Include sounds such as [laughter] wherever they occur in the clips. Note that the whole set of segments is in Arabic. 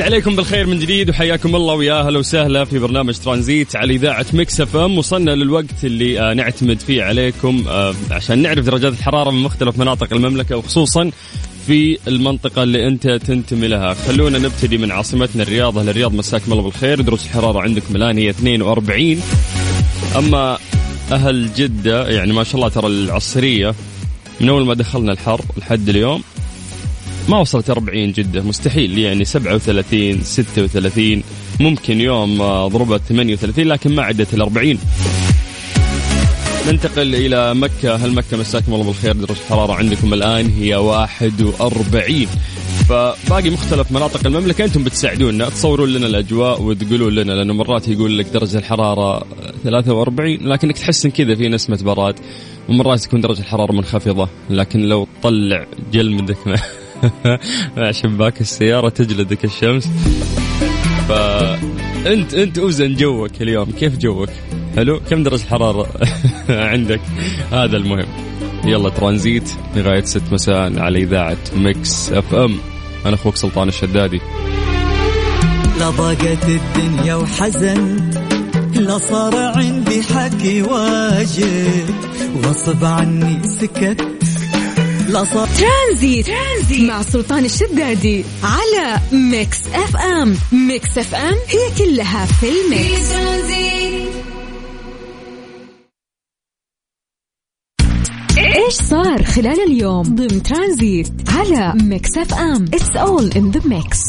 مسي عليكم بالخير من جديد وحياكم الله ويا أهلا وسهلا في برنامج ترانزيت على إذاعة مكس إف إم. وصلنا للوقت اللي آه نعتمد فيه عليكم آه عشان نعرف درجات الحرارة من مختلف مناطق المملكة وخصوصا في المنطقة اللي أنت تنتمي لها. خلونا نبتدي من عاصمتنا الرياض. أهل الرياض مساكم الله بالخير. درجة الحرارة عندكم الآن هي 42 أما أهل جدة يعني ما شاء الله ترى العصرية من أول ما دخلنا الحر لحد اليوم ما وصلت 40 جدة مستحيل. يعني 37 36 ممكن يوم ضربت 38 لكن ما عدت ال 40 ننتقل إلى مكة. هل مكة مساكم الله بالخير؟ درجة الحرارة عندكم الآن هي 41 فباقي مختلف مناطق المملكة أنتم بتساعدونا. تصورون لنا الأجواء وتقولون لنا لأنه مرات يقول لك درجة الحرارة 43 لكنك تحس إن كذا في نسمة براد ومرات تكون درجة الحرارة منخفضة. لكن لو تطلع جلمدك [laughs] [laughs] مع شباك السيارة تجلدك الشمس. فأنت أنت أوزن جوك اليوم. كيف جوك؟ حلو؟ كم درجة الحرارة [laughs] عندك؟ هذا المهم. يلا ترانزيت لغاية ست مساء على إذاعة ميكس أف أم. أنا أخوك سلطان الشدادي. لا ضاقت الدنيا وحزن لا صار عندي حكي واجب. غصب عني سكت صار ترانزيت. ترانزيت. مع سلطان الشدادي على ميكس أف أم. ميكس أف أم هي كلها في الميكس. إيش صار خلال اليوم؟ ضمن ترانزيت على ميكس أف أم. it's all in the mix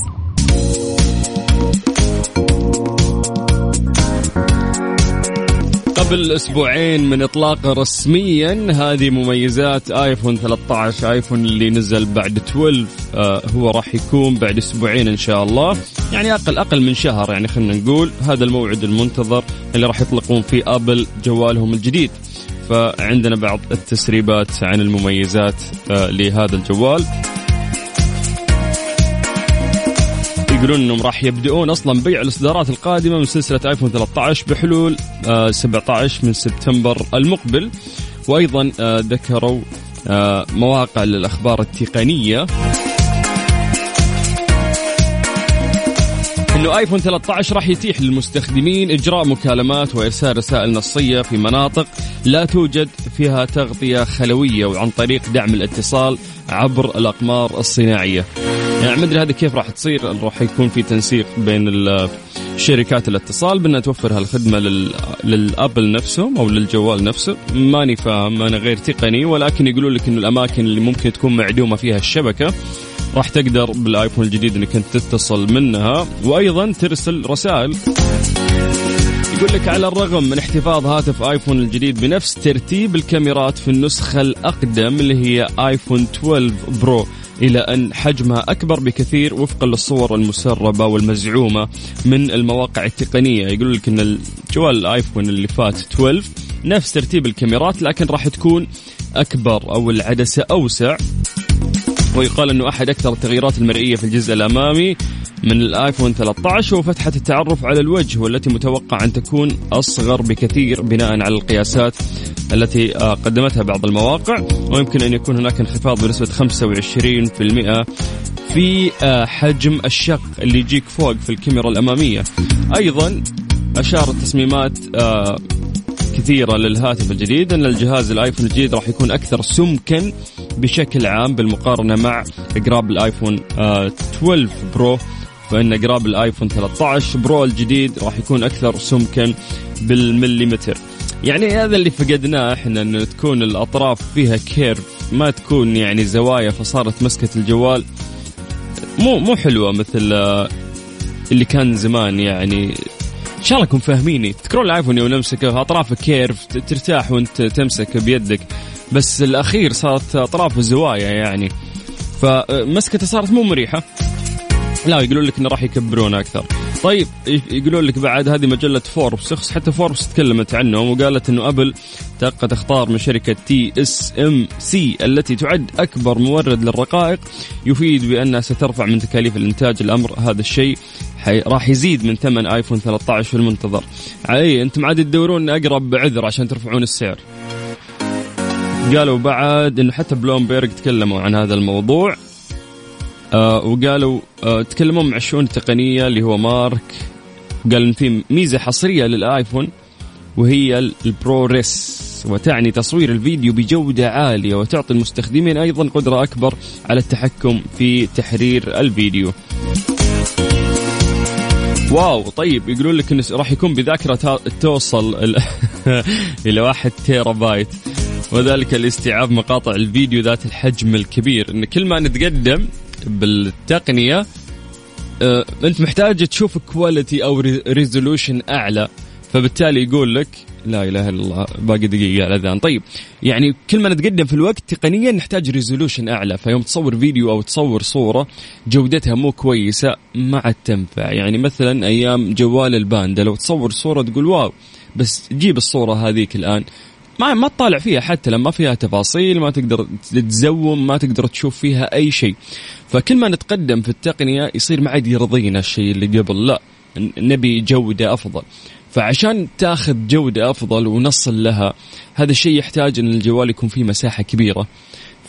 قبل أسبوعين من إطلاقة رسميا هذه مميزات آيفون 13 آيفون اللي نزل بعد 12 آه هو راح يكون بعد أسبوعين إن شاء الله. يعني أقل أقل من شهر يعني خلينا نقول. هذا الموعد المنتظر اللي راح يطلقون فيه أبل جوالهم الجديد. فعندنا بعض التسريبات عن المميزات آه لهذا الجوال. يقولون إنهم راح يبدؤون أصلا بيع الإصدارات القادمة من سلسلة ايفون 13 بحلول 17 آه، من سبتمبر المقبل وأيضا آه، ذكروا آه، مواقع للأخبار التقنية إنه ايفون 13 راح يتيح للمستخدمين إجراء مكالمات وإرسال رسائل نصية في مناطق لا توجد فيها تغطية خلوية وعن طريق دعم الاتصال عبر الأقمار الصناعية. يعني ما أدري هذا كيف راح تصير راح يكون في تنسيق بين شركات الاتصال بأنها توفر هالخدمة لل... للأبل نفسهم أو للجوال نفسه. ماني فاهم أنا غير تقني ولكن يقولون لك إنه الأماكن اللي ممكن تكون معدومة فيها الشبكة راح تقدر بالآيفون الجديد إنك أنت تتصل منها. وأيضا ترسل رسائل. يقول لك على الرغم من احتفاظ هاتف آيفون الجديد بنفس ترتيب الكاميرات في النسخة الأقدم اللي هي آيفون 12 برو إلى أن حجمها أكبر بكثير وفقا للصور المسربة والمزعومة من المواقع التقنية. يقول لك أن الجوال الآيفون اللي فات 12 نفس ترتيب الكاميرات لكن راح تكون أكبر أو العدسة أوسع. ويقال إنه أحد أكثر التغييرات المرئية في الجزء الأمامي من الآيفون 13 هو فتحه التعرف على الوجه والتي متوقع أن تكون أصغر بكثير بناء على القياسات التي آه، قدمتها بعض المواقع ويمكن أن يكون هناك انخفاض بنسبة 25% في آه، حجم الشق اللي يجيك فوق في الكاميرا الأمامية. أيضا أشارت تصميمات آه، كثيرة للهاتف الجديد أن الجهاز الآيفون الجديد راح يكون أكثر سمكا بشكل عام بالمقارنة مع أقرب الآيفون 12 برو فإن أقرب الآيفون 13 برو الجديد راح يكون أكثر سمكا بالمليمتر. يعني هذا اللي فقدناه إحنا إنه تكون الأطراف فيها curve ما تكون يعني زوايا فصارت مسكة الجوال. مو مو حلوة مثل آه، اللي كان زمان يعني. إن شاء الله أنكم فاهميني. تذكرون الايفون يوم نمسكه؟ أطرافه curve ترتاح وأنت تمسك بيدك. بس الأخير صارت اطرافه زوايا يعني. فمسكته صارت مو مريحة. لا يقولون لك إنه راح يكبرون أكثر. طيب يقولون لك بعد هذه مجلة فوربس حتى فوربس تكلمت عنهم وقالت إنه أبل تقى تختار من شركة TSMC التي تعد أكبر مورد للرقائق يفيد بأنها سترفع من تكاليف الإنتاج الأمر. هذا الشيء راح يزيد من ثمن آيفون 13 في المنتظر. علي أنتم عاد تدورون أقرب عذر عشان ترفعون السعر. قالوا بعد إنه حتى بلومبيرج تكلموا عن هذا الموضوع. آه وقالوا آه تكلموا مع الشؤون التقنية اللي هو مارك. قال إن في ميزة حصرية للآيفون وهي البروريس وتعني تصوير الفيديو بجودة عالية وتعطي المستخدمين أيضا قدرة أكبر على التحكم في تحرير الفيديو. واو طيب يقولون لك إنه راح يكون بذاكرة توصل [laughs] إلى واحد تيرا بايت وذلك لاستيعاب مقاطع الفيديو ذات الحجم الكبير. إن كل ما نتقدم بالتقنية آه، أنت محتاج تشوف quality أو resolution أعلى فبالتالي يقول لك لا إله إلا الله باقي دقيقة على الأذان. طيب يعني كل ما نتقدم في الوقت تقنيا نحتاج resolution أعلى فيوم تصور فيديو أو تصور صورة جودتها مو كويسة ما عاد تنفع. يعني مثلا أيام جوال الباندا لو تصور صورة تقول wow بس جيب الصورة هذيك الآن ما ما تطالع فيها حتى لما فيها تفاصيل ما تقدر تزوم ما تقدر تشوف فيها أي شيء. فكل ما نتقدم في التقنية يصير ما عاد يرضينا الشيء اللي قبل لا نبي جودة أفضل. فعشان تاخذ جودة أفضل ونصل لها هذا الشيء يحتاج أن الجوال يكون فيه مساحة كبيرة.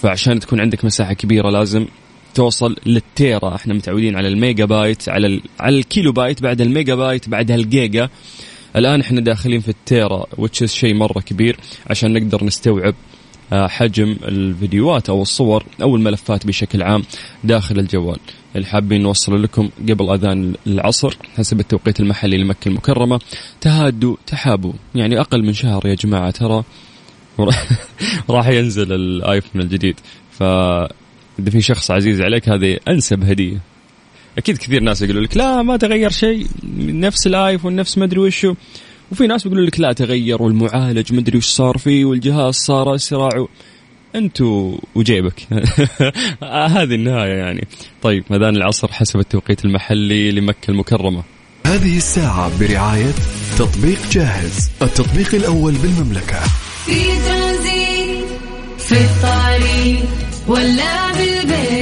فعشان تكون عندك مساحة كبيرة لازم توصل للتيرا. إحنا متعودين على الميجا بايت على. على الكيلو بايت بعد الميجا بايت بعدها الجيجا الآن إحنا داخلين في التيرا which شيء مرة كبير عشان نقدر نستوعب آه، حجم الفيديوهات أو الصور أو الملفات بشكل عام داخل الجوال. اللي حابين نوصل لكم قبل أذان العصر حسب التوقيت المحلي لمكة المكرمة تهادوا تحابوا. يعني أقل من شهر يا جماعة ترى [laughs] راح ينزل الآيفون الجديد. ف إذا في شخص عزيز عليك هذه أنسب هدية. أكيد كثير ناس يقولوا لك لا ما تغير شيء نفس الآيفون نفس ما أدري وشو. وفي ناس بيقولوا لك لا تغير والمعالج مدري وش صار فيه والجهاز صار أسرع أنتو وجيبك. [laughs] هذه النهاية يعني. طيب أذان العصر حسب التوقيت المحلي لمكة المكرمة. هذه الساعة برعاية تطبيق جاهز التطبيق الأول بالمملكة. في ترانزيت في الطريق ولا بالبيت.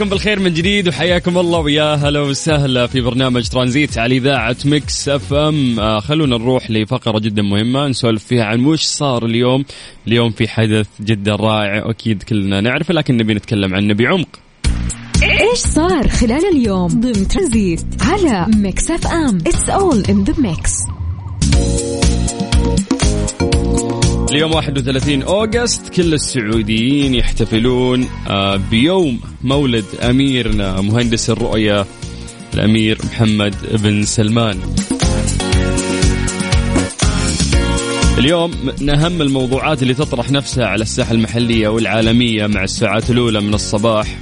عليكم بالخير من جديد وحياكم الله ويا هلا وسهلا في برنامج ترانزيت على إذاعة Mix FM. آه خلونا نروح لفقرة جدا مهمة نسولف فيها عن وش صار اليوم. اليوم في حدث جدا رائع أكيد كلنا نعرفه لكن نبي نتكلم عنه بعمق. إيش صار خلال اليوم؟ ضمن ترانزيت على Mix FM. It's all in the mix اليوم 31 August كل السعوديين يحتفلون آه، بيوم مولد أميرنا مهندس الرؤية الأمير محمد بن سلمان. اليوم من أهم الموضوعات اللي تطرح نفسها على الساحة المحلية والعالمية مع الساعات الأولى من الصباح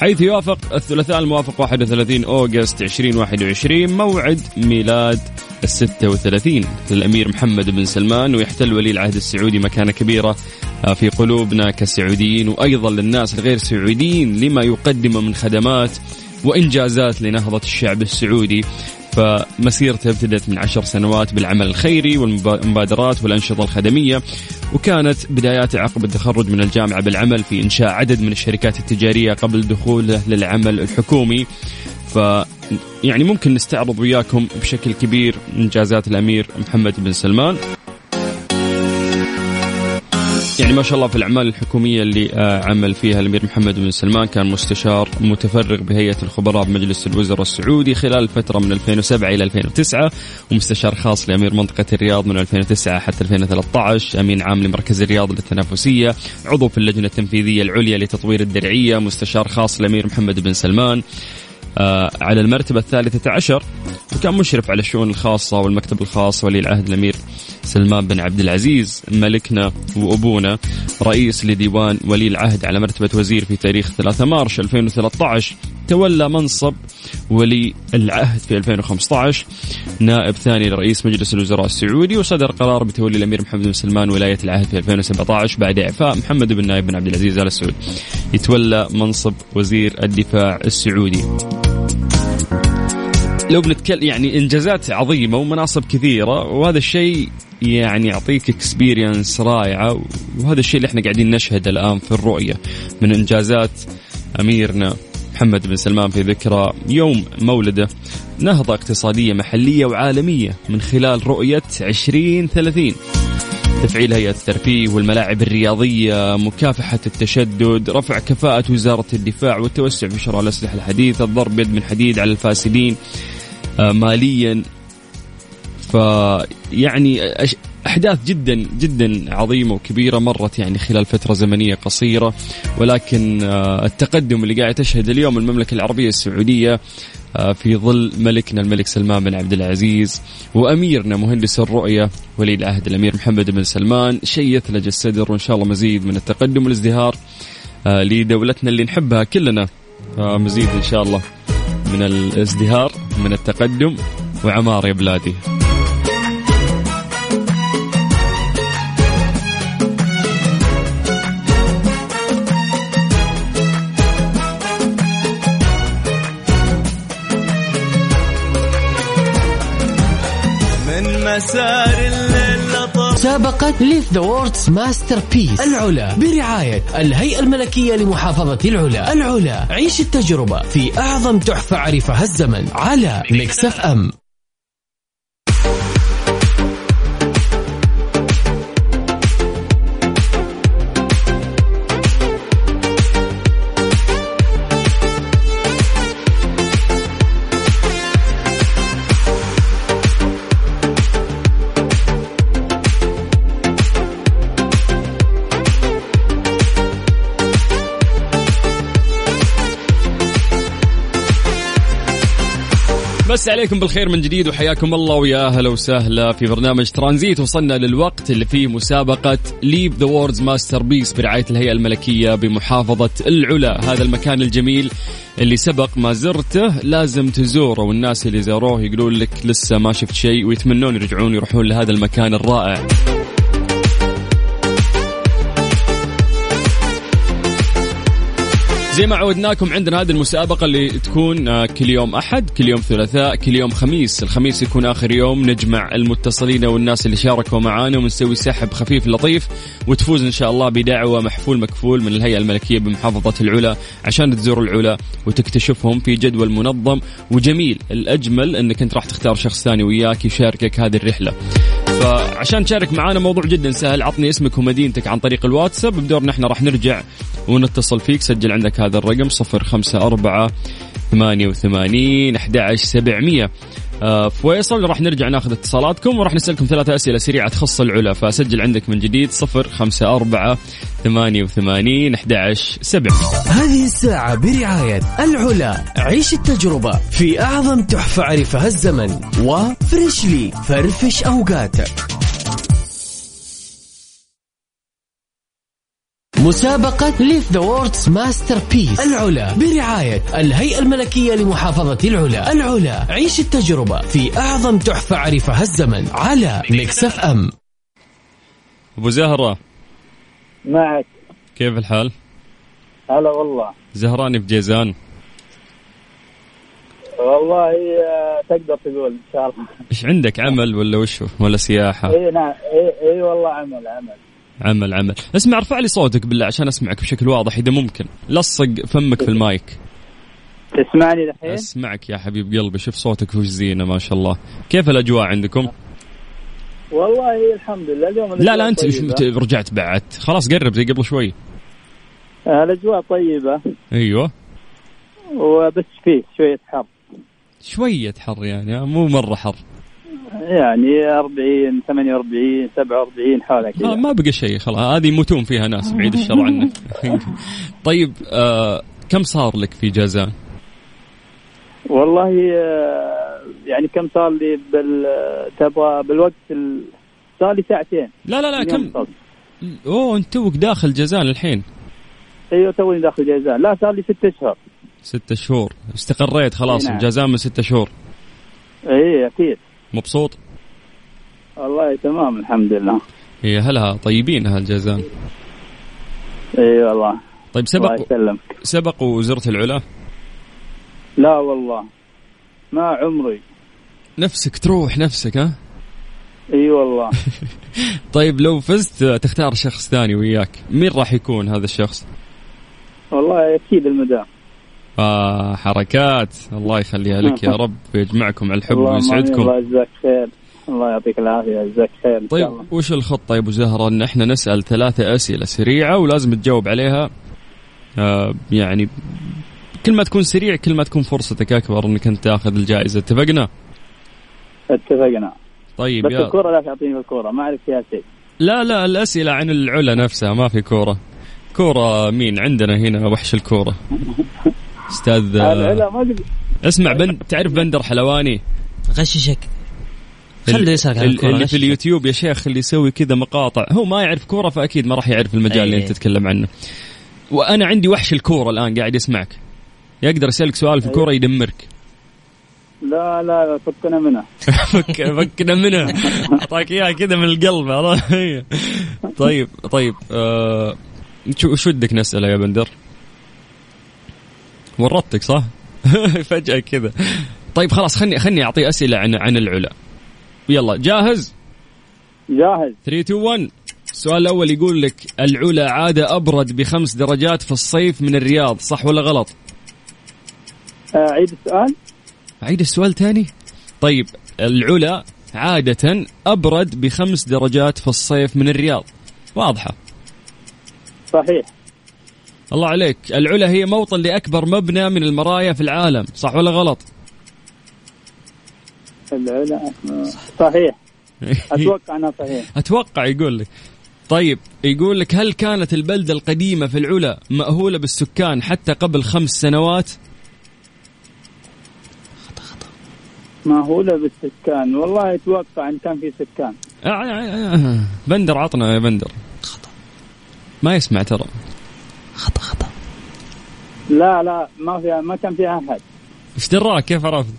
حيث يوافق الثلاثاء الموافق 31 أوغست 2021 موعد ميلاد ال 36 للامير محمد بن سلمان ويحتل ولي العهد السعودي مكانة كبيرة آه، في قلوبنا كسعوديين وأيضا للناس الغير سعوديين لما يقدمه من خدمات وإنجازات لنهضة الشعب السعودي. فمسيرته ابتدت من عشر سنوات بالعمل الخيري والمبادرات والأنشطة الخدمية وكانت بداياته عقب التخرج من الجامعة بالعمل في إنشاء عدد من الشركات التجارية قبل دخوله للعمل الحكومي. ف يعني ممكن نستعرض وياكم بشكل كبير انجازات الأمير محمد بن سلمان. يعني ما شاء الله في الأعمال الحكومية اللي آه، عمل فيها الأمير محمد بن سلمان كان مستشار متفرغ بهيئة الخبراء بمجلس الوزراء السعودي خلال الفترة من 2007 إلى 2009 ومستشار خاص لأمير منطقة الرياض من 2009 حتى 2013 أمين عام لمركز الرياض للتنافسية عضو في اللجنة التنفيذية العليا لتطوير الدرعية مستشار خاص لأمير محمد بن سلمان. على المرتبة الثالثة عشر. وكان مشرف على الشؤون الخاصة والمكتب الخاص ولي العهد الأمير. سلمان بن عبد العزيز ملكنا وأبونا رئيس لديوان ولي العهد على مرتبة وزير في تاريخ 3 مارش 2013 تولى منصب ولي العهد في 2015 نائب ثاني لرئيس مجلس الوزراء السعودي وصدر قرار بتولي الأمير محمد بن سلمان ولاية العهد في 2017 بعد إعفاء محمد بن نايف بن عبد العزيز آل سعود يتولى منصب وزير الدفاع السعودي. لو بنتكلم يعني إنجازات عظيمة ومناصب كثيرة وهذا الشيء يعني يعطيك experience رائعة وهذا الشيء اللي إحنا قاعدين نشهد الآن في الرؤية من إنجازات أميرنا محمد بن سلمان في ذكرى يوم مولده. نهضة اقتصادية محلية وعالمية من خلال رؤية 2030 تفعيل هيئة الترفيه والملاعب الرياضية مكافحة التشدد رفع كفاءة وزارة الدفاع والتوسع في شراء الأسلحة الحديثة الضرب يد من حديد على الفاسدين. ماليا. فيعني أحداث جدا جدا عظيمة وكبيرة مرت يعني خلال فترة زمنية قصيرة. ولكن آه، التقدم اللي قاعد تشهد اليوم المملكة العربية السعودية آه، في ظل ملكنا الملك سلمان بن عبد العزيز وأميرنا مهندس الرؤية ولي العهد الأمير محمد بن سلمان شيء يثلج الصدر وإن شاء الله مزيد من التقدم والازدهار آه، لدولتنا اللي نحبها كلنا. مزيد إن شاء الله من الازدهار. من التقدم وعمار يا بلادي. مسار الليل مسابقة Live The World's Masterpiece العلا برعاية الهيئة الملكية لمحافظة العلا. العلا عيش التجربة في أعظم تحفة عرفها الزمن على Mix F M مسى عليكم بالخير من جديد وحياكم الله ويا أهلا وسهلا في برنامج ترانزيت. وصلنا للوقت اللي فيه مسابقة Live The World's Masterpiece برعاية الهيئة الملكية بمحافظة العلا. هذا المكان الجميل اللي سبق ما زرته لازم تزوره. والناس اللي زاروه يقولون لك لسه ما شفت شيء ويتمنون يرجعون يروحون لهذا المكان الرائع. زي ما عودناكم عندنا هذه المسابقة اللي تكون آه، كل يوم أحد كل يوم ثلاثاء كل يوم خميس. الخميس يكون آخر يوم نجمع المتصلين والناس اللي شاركوا معانا ونسوي سحب خفيف لطيف وتفوز إن شاء الله بدعوة محفول مكفول من الهيئة الملكية بمحافظة العلا عشان تزور العلا وتكتشفهم في جدول منظم وجميل. الأجمل أنك أنت راح تختار شخص ثاني وياك يشاركك هذه الرحلة. فعشان تشارك معانا موضوع جدا سهل عطني اسمك ومدينتك عن طريق الواتساب. بدورنا إحنا راح نرجع ونتصل فيك. سجل عندك هذا الرقم 054 88 11700 آه، فويصل راح نرجع ناخذ اتصالاتكم وراح نسألكم ثلاثة أسئلة سريعة تخص العلا. فسجل عندك من جديد صفر خمسة أربعة ثمانية وثمانين أحد سبعة. هذه الساعة برعاية العلا. عيش التجربة في أعظم تحفة عرفها الزمن. وفريشلي فرفش أوقاتك. مسابقة Live The World's Masterpiece العلا برعاية الهيئة الملكية لمحافظة العلا. العلا عيش التجربة في أعظم تحفة عرفها الزمن على Mix FM أبو زهرة. معك. كيف الحال؟ هلا والله. زهراني في جيزان. والله آه، تقدر تقول إن شاء الله. إيش عندك عمل ولا وشو ولا سياحة؟ اي نعم. اي اي والله عمل عمل. عمل عمل. اسمع ارفع لي صوتك بالله عشان اسمعك بشكل واضح إذا ممكن. لصق فمك في المايك. تسمعني الحين؟ اسمعك يا حبيب قلبي. شوف صوتك وش زينه ما شاء الله. كيف الأجواء عندكم؟ والله الحمد لله اليوم لا لا أنت طيبة. رجعت بعد. خلاص قرب زي قبل شوي. الأجواء طيبة. أيوه. وبس فيه شوية حر. شوية حر يعني؟ مو مرة حر. يعني 40 48 47 حولها كذا. ما بقى شيء خلاص. هذه يموتون فيها ناس [laughs] بعيد الشر عنك. [laughs] طيب آه كم صار لك في جازان؟ والله آه، يعني كم صار لي بال تبغى بالوقت ال... صار لي ساعتين. لا لا لا كم؟ صار. أوه أنت توك داخل جازان الحين. أيوه توني داخل جيزان لا صار لي ست أشهر. ستة شهور. استقريت خلاص نعم. الجازان من ستة شهور. اي أكيد. مبسوط؟ والله تمام الحمد لله. هي هلها طيبين هالجازان اي والله. طيب الله سبق يسلمك. سبق وزرت العلا؟ لا والله. ما عمري. نفسك تروح نفسك ها؟ إي والله. [laughs] طيب لو فزت تختار شخص ثاني وياك. مين راح يكون هذا الشخص؟ والله أكيد المدام. آه حركات. الله يخليها لك يا رب ويجمعكم على الحب. ويسعدكم. الله يجزاك خير. الله يعطيك العافية يجزاك خير طيب الله. وش الخطة يا ابو زهرة؟ إن إحنا نسأل ثلاثة أسئلة سريعة ولازم تجاوب عليها. آه يعني كل ما تكون سريع كل ما تكون فرصتك أكبر إنك أنت تأخذ الجائزة. اتفقنا؟ اتفقنا. طيب بس يا الكورة لا تعطيني الكورة ما اعرف فيها شيء لا لا الأسئلة عن العلا نفسها ما في كورة. كورة مين عندنا هنا وحش الكورة؟ [laughs] أستاذ آه، ما اسمع بند تعرف بندر حلواني؟ غششك. خليه يسالك عن ال- الكورة اللي في. اليوتيوب يا شيخ اللي يسوي كذا مقاطع. هو ما يعرف كورة فأكيد ما راح يعرف المجال اللي أي. أنت تتكلم عنه. وأنا عندي وحش الكورة الآن قاعد يسمعك. يقدر يسألك سؤال في الكورة يدمرك. لا لا لا فكنا منها [laughs] فك فكنا منها أعطاك إياها كذا من القلب عرفت؟ طيب طيب آه شو شو ودك نسأله يا بندر؟ ورطتك صح؟ [laughs] فجأة كذا. طيب خلاص خلني خلني اعطيه أسئلة عن عن العلا. يلا جاهز؟ جاهز. 3 2 1 السؤال الأول يقول لك العلا عادة أبرد بخمس درجات في الصيف من الرياض صح ولا غلط؟ آه، عيد السؤال. اعيد السؤال تاني؟ طيب العلا عادة أبرد بخمس درجات في الصيف من الرياض. واضحة. صحيح. الله عليك. العلا هي موطن لأكبر مبنى من المرايا في العالم. صح ولا غلط؟ العلا؟ آه، صحيح. [laughs] أتوقع أنها صحيح. أتوقع يقول لك. طيب يقول لك هل كانت البلدة القديمة في العلا مأهولة بالسكان حتى قبل خمس سنوات؟ مأهولة بالسكان. والله أتوقع إن كان في سكان. آه، آه، آه. بندر عطنا يا بندر. ما يسمع ترى. خطأ خطأ. لا لا ما فيها ما كان فيها أحد. إيش دراك كيف عرفت؟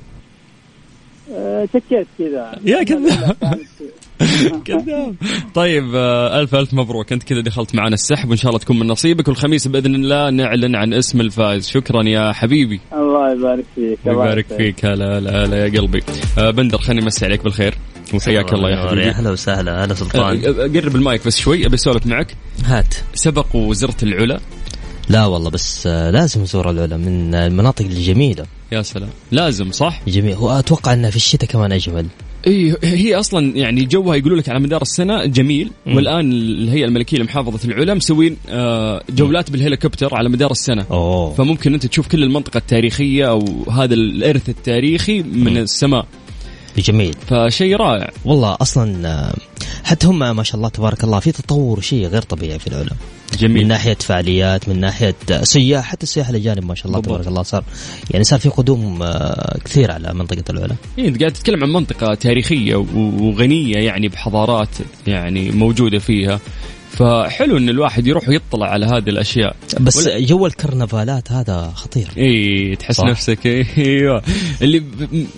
شكيت كذا. يا كذاب. [laughs] كذاب. طيب آه، ألف ألف مبروك. أنت كذا دخلت معنا السحب وإن شاء الله تكون من نصيبك. والخميس بإذن الله نعلن عن اسم الفائز. شكرا يا حبيبي. الله يبارك فيك الله يبارك فيك. هلا هلا هلا يا قلبي. آه، بندر خليني أمسي عليك بالخير. وحياك الله يا حبيبي. أهلا وسهلا. هلا سلطان. قرب المايك بس شوي. أبي أسولف معك. هات. سبق وزرت العلا. لا والله بس آه، لازم ازور العلا من المناطق الجميلة يا سلام. لازم صح؟ جميل. واتوقع انها في الشتاء كمان أجمل. إي هي أصلا يعني جوها يقولوا لك على مدار السنة جميل مم. والآن الهيئه الملكية لمحافظة العلا مسوين آه، جولات بالهليكوبتر على مدار السنة. أوه. فممكن أنت تشوف كل المنطقة التاريخية أو هذا الإرث التاريخي من السماء. جميل. فشيء رائع. والله أصلا آه، حتى هم ما شاء الله تبارك الله في تطور شيء غير طبيعي في العلا من جميل ناحية فعاليات من ناحية سياح حتى السياح الأجانب ما شاء الله بالضبط. تبارك الله صار يعني صار في قدوم آه، كثير على منطقة العلا إيه، أنت قاعد تتكلم عن منطقة تاريخية وغنية يعني بحضارات يعني موجودة فيها. فحلو إن الواحد يروح ويطلع على هذه الأشياء. بس ولا- جو الكرنفالات هذا خطير. اي تحس صح. نفسك إيوه. اللي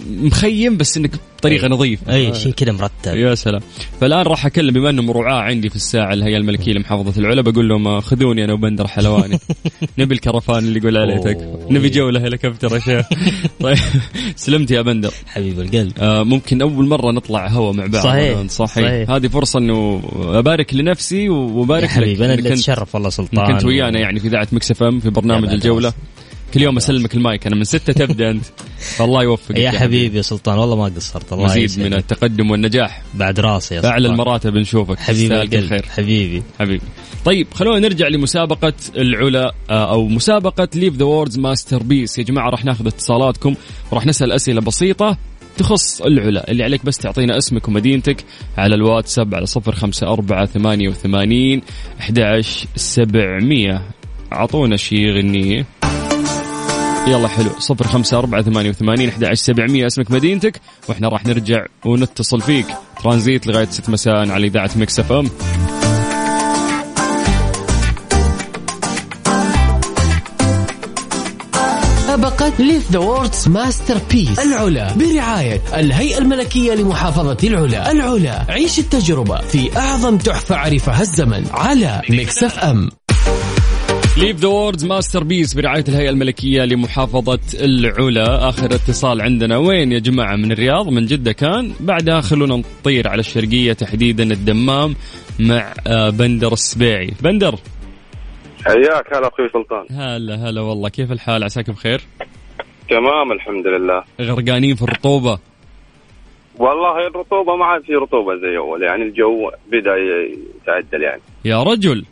مخيم بس إنك بطريقه نظيفه اي شيء كذا مرتب. يا سلام. فالآن راح أكلم بما انهم رعاة عندي في الساعة الهيئه الملكية لمحافظة العلا بقول لهم آه، خذوني أنا وبندر حلواني. [laughs] نبي الكرفان اللي يقول عليه. تكفى نبي جوله هليكوبتر يا شيخ. [laughs] طيب. سلمت يا بندر. حبيب القلب. آه ممكن أول مرة نطلع هوا مع بعض صحيح. صحيح, صحيح. هذه فرصة إنه أبارك لنفسي وأبارك لك. حبيبي أنا اللي أتشرف والله سلطان. كنت ويانا يعني في إذاعة Mix FM في برنامج الجولة. كل يوم أسلمك المايك. أنا من ستة تبدأ أنت. فالله يوفقك يا حبيبي. يا سلطان والله ما قصرت الله مزيد يسعدك. من التقدم والنجاح. بعد راسي يا سلطان. اعلى المراتب نشوفك حبيبي تستاهل كل القلب. خير حبيبي. حبيبي. طيب خلونا نرجع لمسابقة العلا آه، أو مسابقة Live The World's Masterpiece يا جماعة راح ناخذ اتصالاتكم وراح نسأل أسئلة بسيطة تخص العلا. اللي عليك بس تعطينا اسمك ومدينتك على الواتساب على صفر خمسة أربعة ثمانية وثمانين أحد سبعمية. أعطونا شي غنية يلا حلو صفر خمسة أربعة ثمانية وثمانين أحد سبعمية اسمك مدينتك وإحنا راح نرجع ونتصل فيك. ترانزيت لغاية ست مساء على إذاعة Mix FM. مسابقة Live The World's Masterpiece العلا برعاية الهيئة الملكية لمحافظة العلا. العلا عيش التجربة في أعظم تحفة عرفها الزمن على Mix FM. Live The World's Masterpiece برعاية الهيئة الملكية لمحافظة العلا. آخر اتصال عندنا وين يا جماعة؟ من الرياض من جدة كان. بعدها خلونا نطير على الشرقية تحديدا الدمام مع آه، بندر السبيعي. بندر. حياك هلا أخوي سلطان. هلا هلا والله. كيف الحال؟ عساك بخير؟ تمام الحمد لله. غرقانين في الرطوبة؟ والله الرطوبة ما عاد في رطوبة زي أول يعني الجو بدأ يتعدل يعني. يا رجل.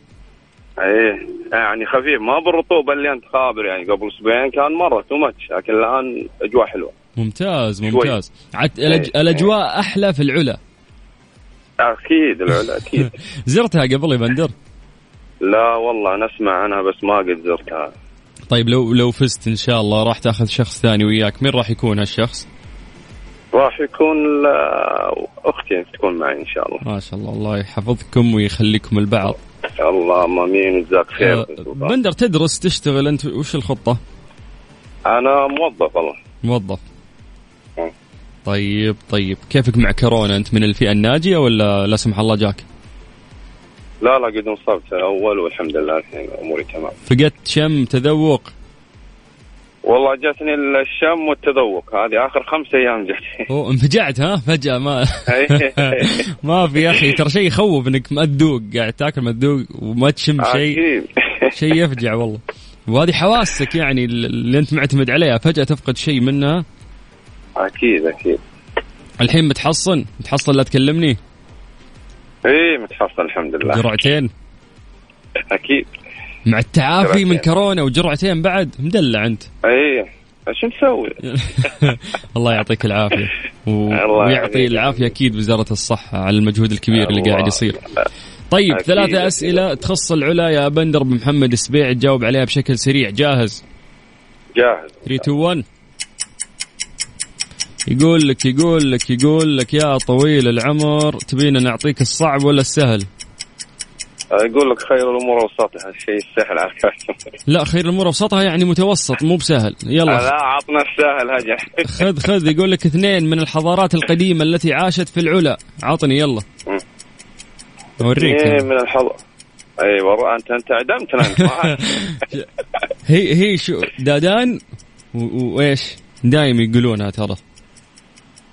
إيه. يعني خفيف. ما بالرطوبة اللي أنت خابر يعني. قبل أسبوعين كان مرة تو ماتش لكن الآن أجواء حلوة. ممتاز ممتاز. عد الأج... إيه. الأجواء أحلى في العلا. أكيد العلا أكيد. [laughs] زرتها قبل يا بندر؟ لا والله نسمع عنها بس ما قد زرتها. طيب لو لو فزت إن شاء الله راح تأخذ شخص ثاني وياك. مين راح يكون هالشخص؟ راح يكون أختي تكون معي إن شاء الله. ما شاء الله الله يحفظكم ويخليكم البعض. اللهم آمين وجزاك خير. آه، بندر تدرس تشتغل أنت وش الخطة؟ أنا موظف والله. موظف. مم. طيب طيب. كيفك مع كورونا؟ أنت من الفئة الناجية ولا لا سمح الله جاك؟ لا لا قد انصبت أول والحمد لله الحين أموري تمام. فقدت شم تذوق؟ والله جاتني الشم والتذوق. هذه آخر خمس أيام جاتني. أوه انفجعت ها؟ فجأة ما. [laughs] ما في يا أخي ترى شيء يخوف إنك ما تذوق قاعد تاكل ما تذوق وما تشم شيء. [laughs] شيء يفجع والله. وهذه حواسك يعني اللي أنت معتمد عليها فجأة تفقد شيء منها؟ أكيد أكيد. الحين متحصن؟ متحصن لا تكلمني؟ إيه متحصل الحمد لله. جرعتين؟ أكيد. مع التعافي من. كورونا وجرعتين بعد مدلع أنت [laughs] إيه شو نسوي؟ [laughs] الله يعطيك العافية [laughs] و... الله ويعطي. العافية أكيد وزارة الصحة على المجهود الكبير اللي. قاعد يصير طيب أكيد، ثلاثة أكيد. أسئلة تخص العلا يا بندر بن محمد السبيع تجاوب عليها بشكل سريع جاهز جاهز 3 2 1 يقول لك يقول لك يقول لك يا طويل العمر تبينا نعطيك الصعب ولا السهل؟ يقول لك خير الأمور أوسطها الشيء السهل على لا خير الأمور أوسطها يعني متوسط مو بسهل. يلا. لا عطنا السهل هجل خذ خذ يقول لك اثنين من الحضارات القديمة التي عاشت في العلا. عطني يلا. أوريك. اثنين من الحظ أي والله أنت أنت عدمتنا أنت. [laughs] هي هي شو دادان وإيش؟ دايم يقولونها ترى.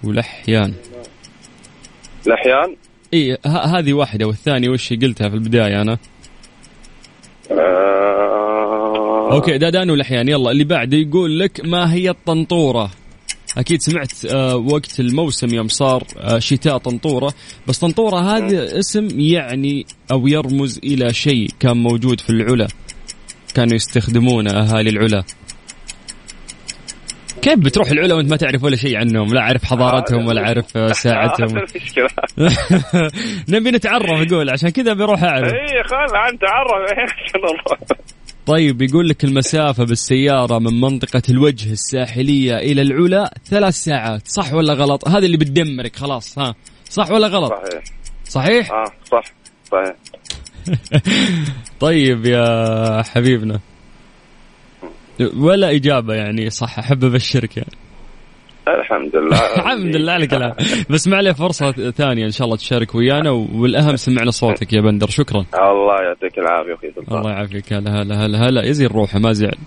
ولحيان. الاحيان اي ه- هذه واحدة والثانية وش قلتها في البداية أنا. آه، أوكي دادان ولحيان يلا اللي بعده يقول لك ما هي الطنطورة؟ أكيد سمعت آه وقت الموسم يوم صار آه شتاء طنطورة. بس طنطورة هذا اسم يعني أو يرمز إلى شيء كان موجود في العلا. كانوا يستخدمونه أهالي العلا. كيف بتروح العلا وانت ما تعرف ولا شيء عنهم؟ لا عارف حضارتهم ولا عارف آه، [laughs] ساعتهم. [laughs] نبي نتعرف يقول عشان كذا بروح أعرف. اي خل انت عرف [laughs] عشان الله. طيب يقول لك المسافة بالسيارة من منطقة الوجه الساحلية إلى العلا ثلاث ساعات. صح ولا غلط؟ هذا اللي بتدمرك خلاص ها. صح ولا غلط؟ صحيح. صحيح؟ آه صح صحيح. طيب يا حبيبنا. ولا إجابة يعني صح. أحب أبشرك يعني. الحمد [laughs] لله. الحمد لله على كلام بس ما عليه فرصة ثانية إن شاء الله تشارك ويانا والأهم سمعنا صوتك يا بندر. شكرا. الله يعطيك العافية سلطان الله يعافيك. هلا هلا هلا هلا. يزين روحه ما زعل.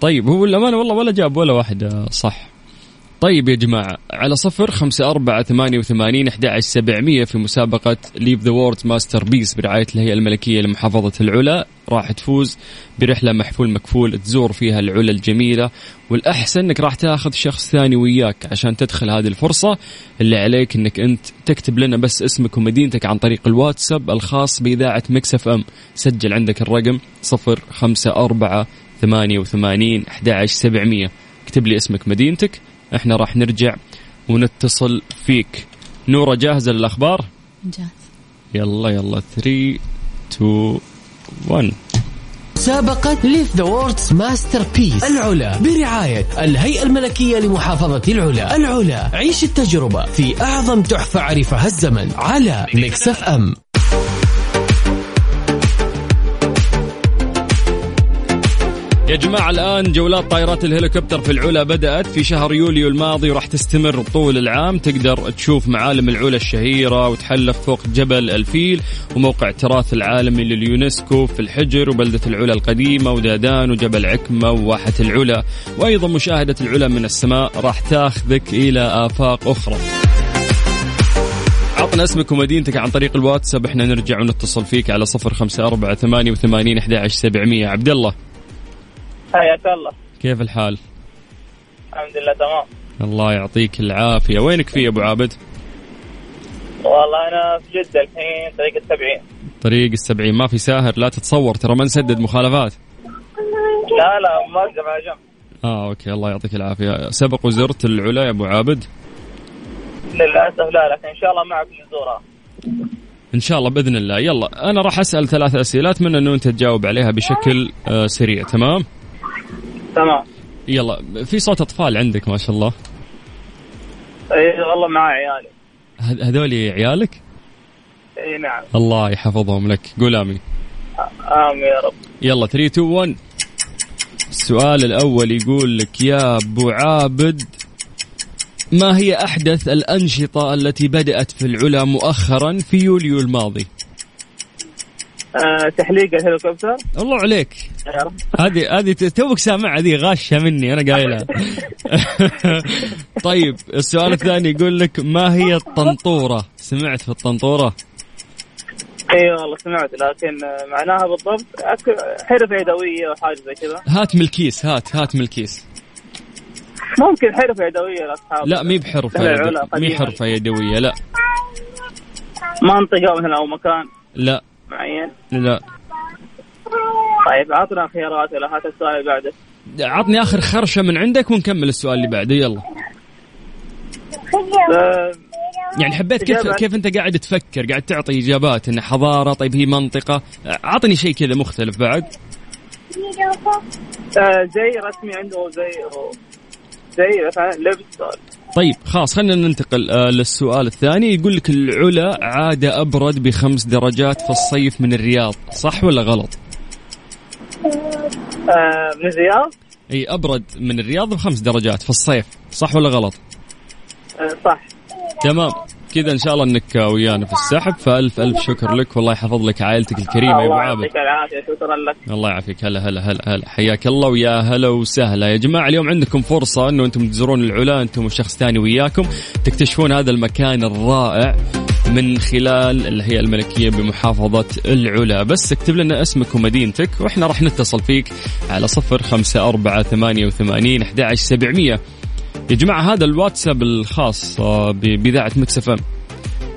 طيب هو الأمانة والله ولا جاب ولا واحدة صح. طيب يا جماعة على صفر خمسة أربعة ثمانية وثمانين أحد سبعمية في مسابقة Live The World's Masterpiece برعاية الهيئة الملكية لمحافظة العلا. راح تفوز برحلة محفول مكفول تزور فيها العلا الجميلة. والأحسن أنك راح تاخذ شخص ثاني وياك عشان تدخل هذه الفرصة. اللي عليك أنك أنت تكتب لنا بس اسمك ومدينتك عن طريق الواتساب الخاص بإذاعة مكسف أم. سجل عندك الرقم صفر خمسة أربعة ثمانية وثمانين أحد سبعمية. اكتب لي اسمك مدينتك. إحنا راح نرجع ونتصل فيك. نورة جاهزة للأخبار جاهز يلا يلا. 3 2 1 مسابقة Live The World's Masterpiece العلا برعاية الهيئة الملكية لمحافظة العلا. العلا عيش التجربة في أعظم تحفة عرفها الزمن على Mix FM يا جماعة الآن جولات طائرات الهليكوبتر في العلا بدأت. في شهر يوليو الماضي وراح تستمر طول العام. تقدر تشوف معالم العلا الشهيرة وتحلق فوق جبل الفيل وموقع التراث العالمي لليونسكو في الحجر وبلدة العلا القديمة ودادان وجبل عكمة وواحة العلا. وأيضا مشاهدة العلا من السماء راح تاخذك إلى آفاق أخرى. عطنا اسمك ومدينتك عن طريق الواتساب. إحنا نرجع ونتصل فيك على صفر خمسة أربعة ثمانية وثمانين أحد عبد الله. حياك الله. كيف الحال؟ الحمد لله تمام. الله يعطيك العافية. وينك في أبو عابد؟ والله أنا في جدة الحين طريق السبعين. طريق السبعين. ما في ساهر لا تتصور. ترى ما نسدد مخالفات. لا لا ما أقدر على جنب. آه أوكي. الله يعطيك العافية. سبق وزرت العلا يا أبو عابد؟ للأسف لا لكن إن شاء الله معك نزورها إن شاء الله بإذن الله. يلا أنا راح أسأل ثلاث أسئلة. أتمنى إنه أنت تجاوب عليها بشكل آه سريع. تمام؟ تمام. يلا في صوت أطفال عندك ما شاء الله. إي والله معي عيالي. هذ- هذول عيالك؟ إي نعم. الله يحفظهم لك. قول آمين. آمين يا رب. يلا 3 2 1 السؤال الأول يقول لك يا أبو عابد ما هي أحدث الأنشطة التي بدأت في العلا مؤخرا في يوليو الماضي؟ تحليق الهليكوبتر؟ الله عليك. هذه هذه توك سامعها هذه غاشة مني أنا قايلها. [laughs] طيب السؤال الثاني يقول لك ما هي الطنطورة؟ سمعت في الطنطورة؟ إي والله سمعت لكن آه، معناها بالضبط حرفه يدويه وحاجه زي كذا. هات من الكيس هات هات من الكيس. ممكن حرفه يدويه لاصحاب لا مي لا، مي قديمة. حرفة يدوية لا. منطقة مثلا أو مكان. لا. معين؟ لا. طيب عطنا خيارات ولا هات السؤال اللي بعده. عطني آخر خرشة من عندك ونكمل السؤال اللي بعده. يلا. يعني حبيت كيف. كيف أنت قاعد تفكر قاعد تعطي إجابات إن حضارة طيب هي منطقة. عطني شيء كذا مختلف بعد. آه، زي رسمي عنده زي زي مثلا لبس. طيب خلاص خلينا ننتقل آه للسؤال الثاني. يقول لك العلا عادة أبرد بخمس درجات في الصيف من الرياض. صح ولا غلط؟ آه، من الرياض؟ إي أبرد من الرياض بخمس درجات في الصيف. صح ولا غلط؟ آه، صح. تمام. كذا إن شاء الله إنك ويانا في السحب. فألف ألف شكر لك. والله يحفظ لك عائلتك الكريمة يا أبو الله عابد. يعطيك العافية. شكرا لك. الله يعافيك. هلا هلا هلا هلا. حياك الله ويا هلا وسهلا. يا جماعة اليوم عندكم فرصة إنه أنتم تزورون العلا أنتم وشخص ثاني وياكم. تكتشفون هذا المكان الرائع من خلال الهيئة الملكية بمحافظة العلا. بس اكتب لنا اسمك ومدينتك وإحنا راح نتصل فيك على صفر خمسة أربعة ثمانية وثمانين أحد سبعمية. يا جماعة هذا الواتساب الخاص آه، ب- بإذاعة مكسف ام.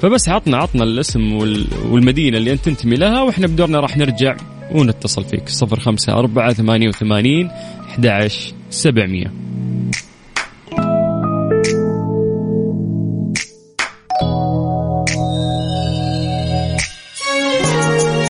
فبس عطنا عطنا الاسم وال- والمدينة اللي أنت تنتمي لها وإحنا بدورنا راح نرجع ونتصل فيك. صفر خمسة أربعة ثمانية وثمانين أحد سبعمية.